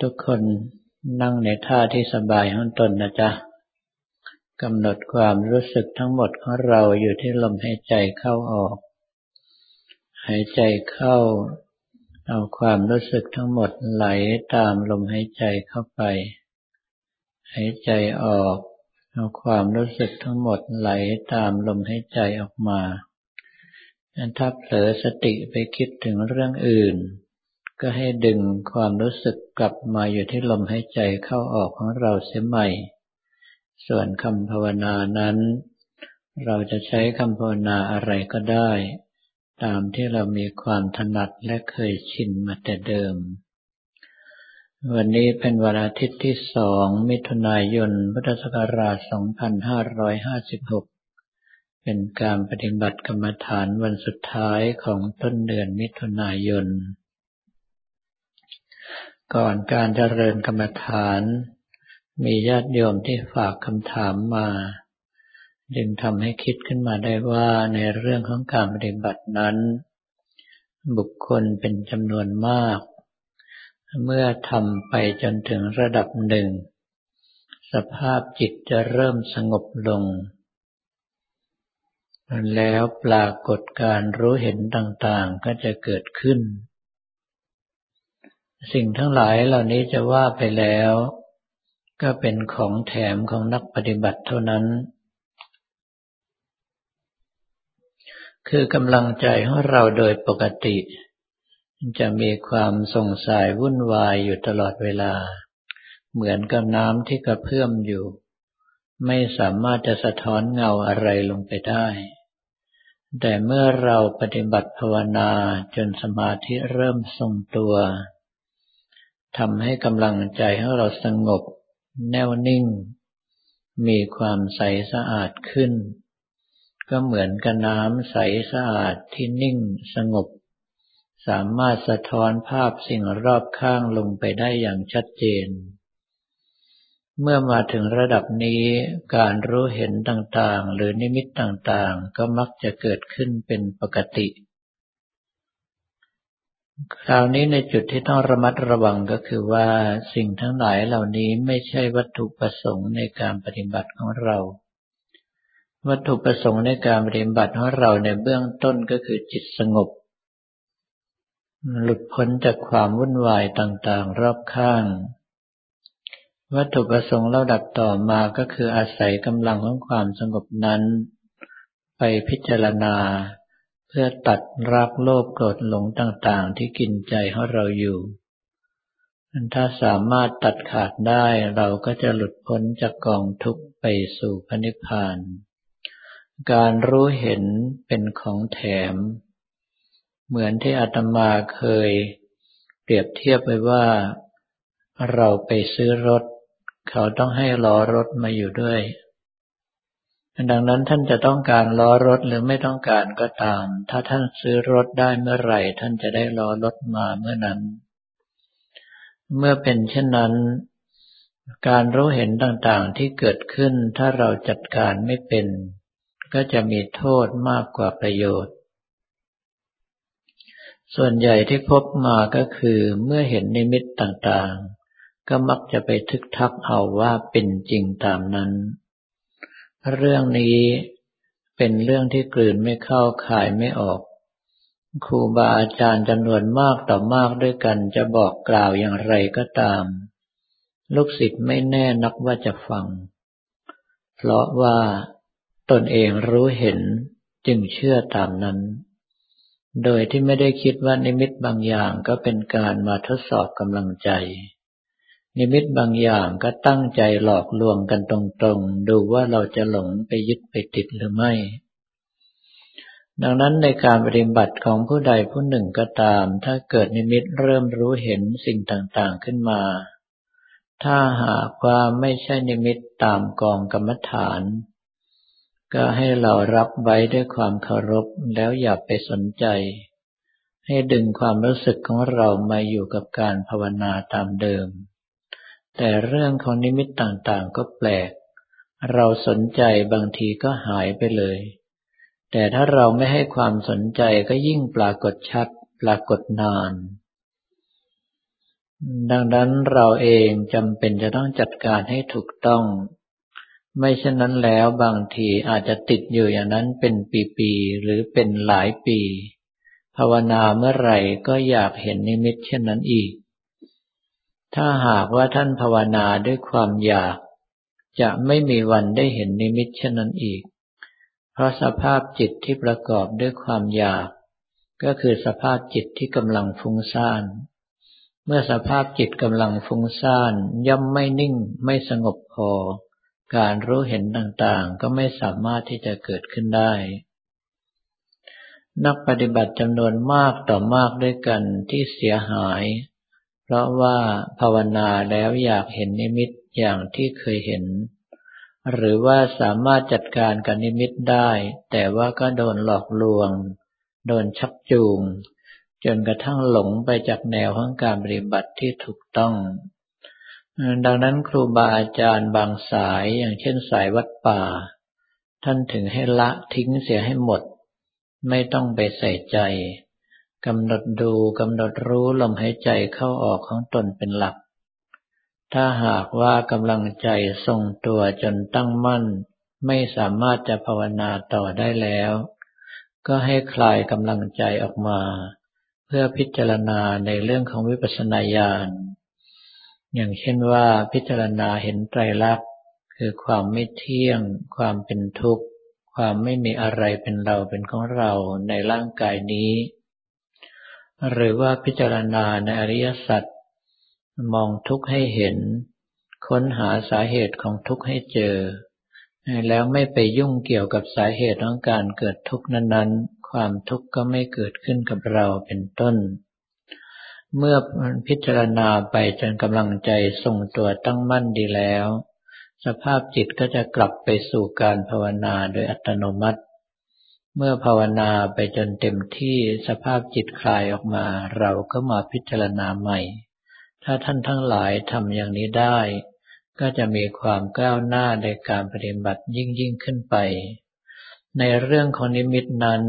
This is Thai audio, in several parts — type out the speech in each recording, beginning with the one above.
ทุกคนนั่งในท่าที่สบายของตนนะจ๊ะกำหนดความรู้สึกทั้งหมดของเราอยู่ที่ลมหายใจเข้าออก หายใจเข้า เอาความรู้สึกทั้งหมดไหลตามลมหายใจเข้าไป หายใจออก เอาความรู้สึกทั้งหมดไหลตามลมหายใจออกมาถ้าเผลอสติไปคิดถึงเรื่องอื่น ก็ให้ดึงความรู้สึกกลับมาอยู่ที่ลมหายใจเข้าออกของเราเสียใหม่ ส่วนคำภาวนานั้น เราจะใช้คำภาวนาอะไรก็ได้ ตามที่เรามีความถนัดและเคยชินมาแต่เดิม วันนี้เป็นวันอาทิตย์ที่สองมิถุนายน พุทธศักราช 2556เป็นการปฏิบัติกรรมฐานวันสุดท้ายของต้นเดือนมิถุนายน ก่อนการเจริญกรรมฐาน มีญาติโยมที่ฝากคำถามมา จึงทำให้คิดขึ้นมาได้ว่าในเรื่องของการปฏิบัตินั้น บุคคลเป็นจำนวนมาก เมื่อทำไปจนถึงระดับหนึ่ง สภาพจิตจะเริ่มสงบลง แล้วปรากฏการรู้เห็นต่างๆก็จะเกิดขึ้น สิ่งทั้งหลายเหล่านี้จะว่าไปแล้ว ก็เป็นของแถมของนักปฏิบัติเท่านั้น คือกำลังใจของเราโดยปกติ จะมีความสงสัยวุ่นวายอยู่ตลอดเวลา เหมือนกับน้ำที่กระเพื่อมอยู่ ไม่สามารถจะสะท้อนเงาอะไรลงไปได้แต่เมื่อเราปฏิบัติภาวนาจนสมาธิเริ่มทรงตัว ทำให้กำลังใจของเราสงบ แน่วนิ่ง มีความใสสะอาดขึ้น ก็เหมือนกับน้ำใสสะอาดที่นิ่งสงบ สามารถสะท้อนภาพสิ่งรอบข้างลงไปได้อย่างชัดเจน เมื่อมาถึงระดับนี้การรู้เห็นต่างๆ หรือนิมิตต่างๆ ก็มักจะเกิดขึ้นเป็นปกติ คราวนี้ในจุดที่ต้องระมัดระวังก็คือว่าสิ่งทั้งหลายเหล่านี้ไม่ใช่วัตถุประสงค์ในการปฏิบัติของเรา วัตถุประสงค์ในการปฏิบัติของเราในเบื้องต้นก็คือจิตสงบ หลุดพ้นจากความวุ่นวายต่างๆ รอบข้าง วัตถุประสงค์เราดับต่อมาก็คืออาศัยกำลังของความสงบนั้น ไปพิจารณา เพื่อตัดรักโลภโกรธหลงต่าง ๆ ที่กินใจของเราอยู่ถ้าสามารถตัดขาดได้เราก็จะหลุดพ้นจากกองทุกข์ไปสู่พระนิพพาน การรู้เห็นเป็นของแถม เหมือนที่อาตมาเคยเปรียบเทียบไว้ว่า เราไปซื้อรถ เขาต้องให้ล้อรถมาอยู่ด้วย ดังนั้นท่านจะต้องการล้อรถหรือไม่ต้องการก็ตาม ถ้าท่านซื้อรถได้เมื่อไหร่ ท่านจะได้ล้อรถมาเมื่อนั้น เมื่อเป็นเช่นนั้น การรู้เห็นต่างๆที่เกิดขึ้น ถ้าเราจัดการไม่เป็น ก็จะมีโทษมากกว่าประโยชน์ ส่วนใหญ่ที่พบมาก็คือเมื่อเห็นนิมิตต่างๆ ก็มักจะไปทึกทักเอาว่าเป็นจริงตามนั้น เรื่องนี้เป็นเรื่องที่กลืนไม่เข้าขายไม่ออก ครูบาอาจารย์จำนวนมากต่อมากด้วยกันจะบอกกล่าวอย่างไรก็ตาม ลูกศิษย์ไม่แน่นักว่าจะฟัง เพราะว่าตนเองรู้เห็นจึงเชื่อตามนั้น โดยที่ไม่ได้คิดว่านิมิตบางอย่างก็เป็นการมาทดสอบกำลังใจ นิมิตบางอย่างก็ตั้งใจหลอกลวงกันตรงๆ ดูว่าเราจะหลงไปยึดไปติดหรือไม่ ดังนั้นในการปฏิบัติของผู้ใดผู้หนึ่งก็ตาม ถ้าเกิดนิมิตเริ่มรู้เห็นสิ่งต่างๆขึ้นมา ถ้าหากว่าไม่ใช่นิมิตตามกองกรรมฐาน ก็ให้เรารับไว้ด้วยความเคารพแล้วอย่าไปสนใจ ให้ดึงความรู้สึกของเรามาอยู่กับการภาวนาตามเดิม แต่เรื่องของนิมิตต่างๆก็แปลก เราสนใจบางทีก็หายไปเลย แต่ถ้าเราไม่ให้ความสนใจก็ยิ่งปรากฏชัด ปรากฏนาน ดังนั้นเราเองจำเป็นจะต้องจัดการให้ถูกต้อง ไม่เช่นนั้นแล้วบางทีอาจจะติดอยู่อย่างนั้นเป็นปีๆหรือเป็นหลายปี ภาวนาเมื่อไหร่ก็อยากเห็นนิมิตเช่นนั้นอีก ถ้าหากว่าท่านภาวนาด้วยความอยาก จะไม่มีวันได้เห็นนิมิตเช่นนั้นอีก เพราะสภาพจิตที่ประกอบด้วยความอยาก ก็คือสภาพจิตที่กำลังฟุ้งซ่าน เมื่อสภาพจิตกำลังฟุ้งซ่านย่อมไม่นิ่งไม่สงบพอ การรู้เห็นต่างๆ ก็ไม่สามารถที่จะเกิดขึ้นได้นักปฏิบัติจำนวนมากต่อมากด้วยกันที่เสียหาย เพราะว่าภาวนาแล้วอยากเห็นนิมิตอย่างที่เคยเห็น หรือว่าสามารถจัดการกับนิมิตได้ แต่ว่าก็โดนหลอกลวง โดนชักจูง จนกระทั่งหลงไปจากแนวของการปฏิบัติที่ถูกต้อง ดังนั้นครูบาอาจารย์บางสายอย่างเช่นสายวัดป่า ท่านถึงให้ละทิ้งเสียให้หมด ไม่ต้องไปใส่ใจ กำหนดดูกำหนดรู้ลมหายใจเข้าออกของตนเป็นหลัก ถ้าหากว่ากำลังใจทรงตัวจนตั้งมั่น ไม่สามารถจะภาวนาต่อได้แล้ว ก็ให้คลายกำลังใจออกมา เพื่อพิจารณาในเรื่องของวิปัสสนาญาณอย่างเช่นว่าพิจารณาเห็นไตรลักษณ์คือความไม่เที่ยง ความเป็นทุกข์ ความไม่มีอะไรเป็นเราเป็นของเราในร่างกายนี้ หรือว่าพิจารณาในอริยสัจมองทุกข์ให้เห็น ค้นหาสาเหตุของทุกข์ให้เจอ แล้วไม่ไปยุ่งเกี่ยวกับสาเหตุของการเกิดทุกข์นั้นๆ ความทุกข์ก็ไม่เกิดขึ้นกับเราเป็นต้น เมื่อพิจารณาไปจนกำลังใจทรงตัวตั้งมั่นดีแล้ว สภาพจิตก็จะกลับไปสู่การภาวนาโดยอัตโนมัติ เมื่อภาวนาไปจนเต็มที่สภาพจิตคลายออกมา เราก็มาพิจารณาใหม่ ถ้าท่านทั้งหลายทำอย่างนี้ได้ ก็จะมีความก้าวหน้าในการปฏิบัติยิ่งยิ่งขึ้นไป ในเรื่องของนิมิตนั้น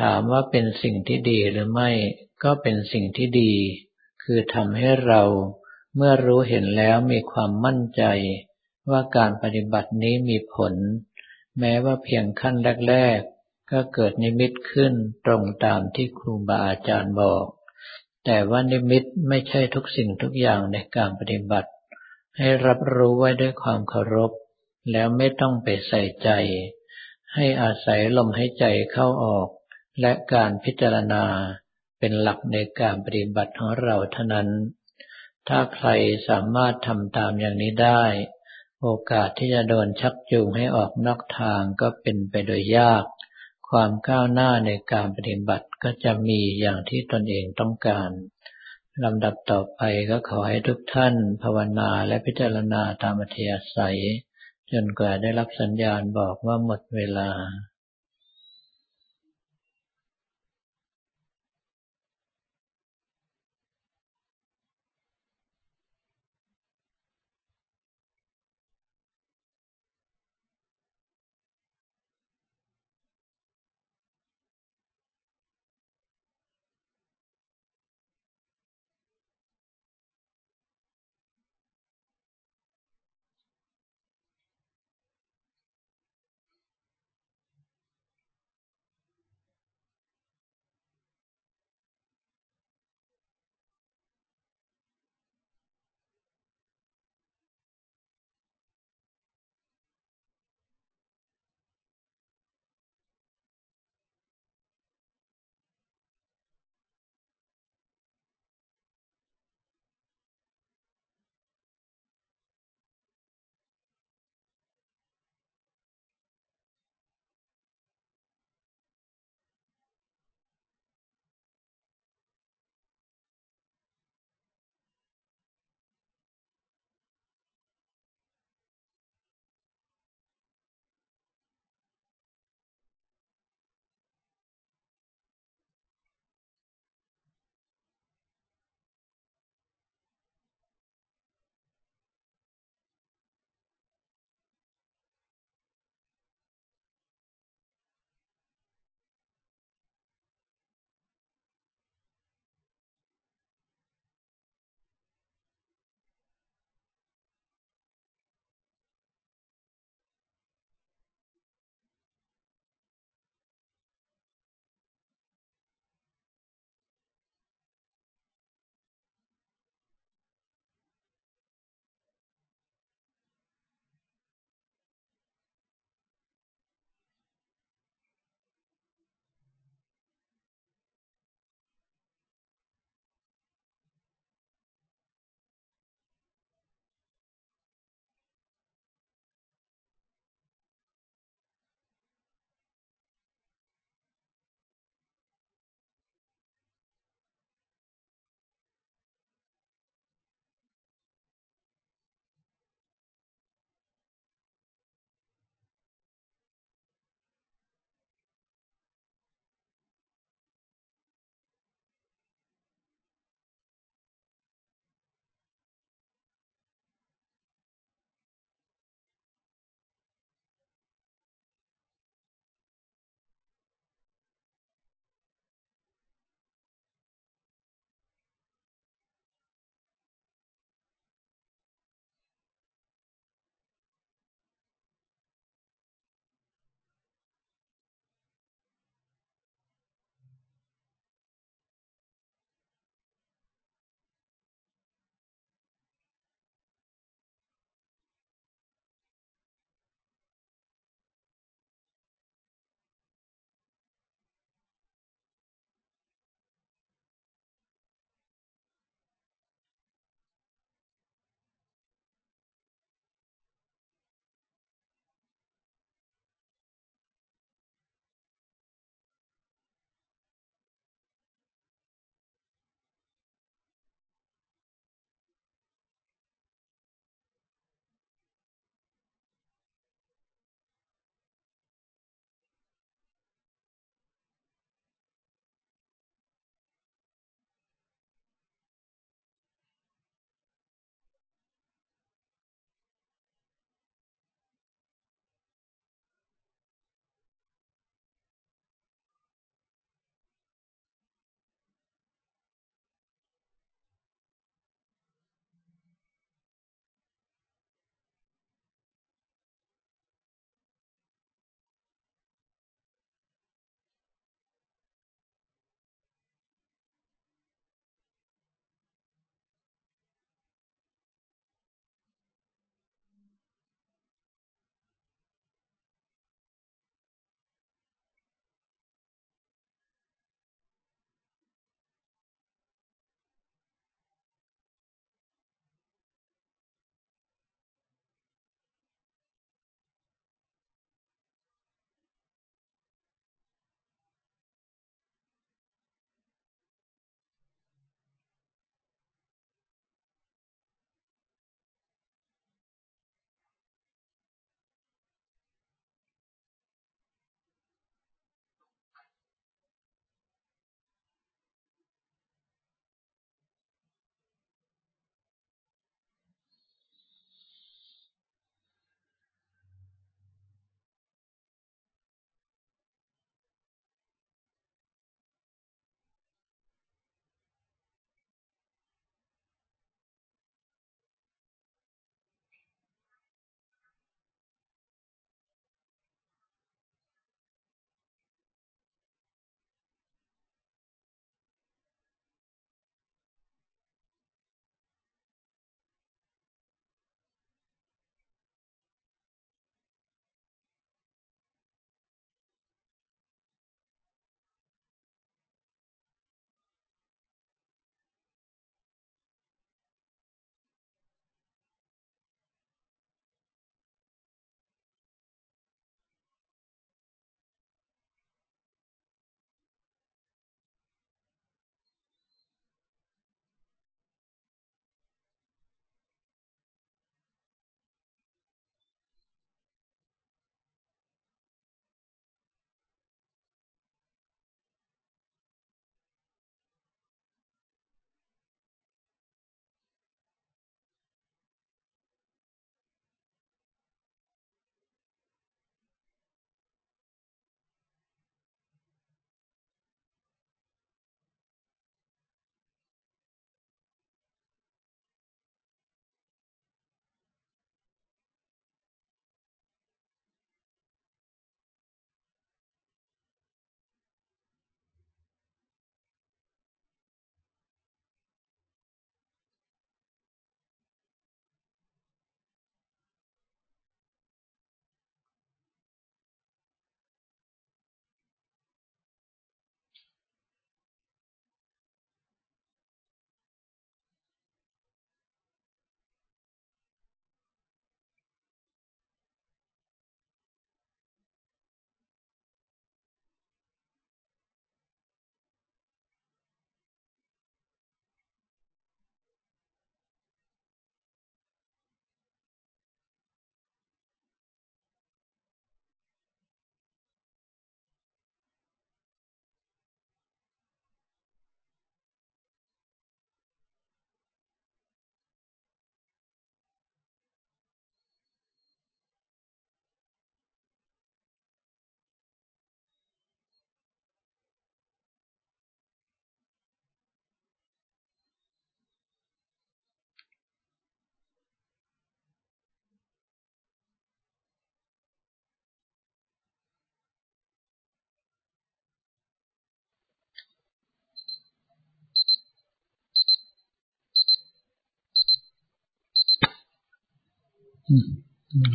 ถามว่าเป็นสิ่งที่ดีหรือไม่ ก็เป็นสิ่งที่ดี คือทำให้เราเมื่อรู้เห็นแล้วมีความมั่นใจ ว่าการปฏิบัตินี้มีผล แม้ว่าเพียงขั้นแรก ก็เกิดนิมิตขึ้นตรงตามที่ครูบาอาจารย์บอก แต่ว่านิมิตไม่ใช่ทุกสิ่งทุกอย่างในการปฏิบัติ ให้รับรู้ไว้ด้วยความเคารพ แล้วไม่ต้องไปใส่ใจ ให้อาศัยลมหายใจเข้าออก และการพิจารณาเป็นหลักในการปฏิบัติของเราเท่านั้น ถ้าใครสามารถทำตามอย่างนี้ได้ โอกาสที่จะโดนชักจูงให้ออกนอกทางก็เป็นไปโดยยาก ความก้าวหน้าในการปฏิบัติก็จะมีอย่างที่ตนเองต้องการลำดับต่อไปก็ขอให้ทุกท่านภาวนาและพิจารณาตามอัธยาศัย จนกว่าได้รับสัญญาณบอกว่าหมดเวลา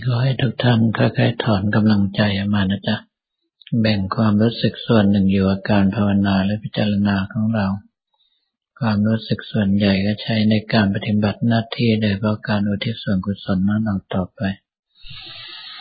ขอให้ทุกท่านค่อยๆถอนกำลังใจออกมานะจ๊ะ แบ่งความรู้สึกส่วนหนึ่งอยู่กับการภาวนาและพิจารณาของเรา ความรู้สึกส่วนใหญ่ก็ใช้ในการปฏิบัติหน้าที่โดยเพราะการอุทิศส่วนกุศลนั้นต่อไป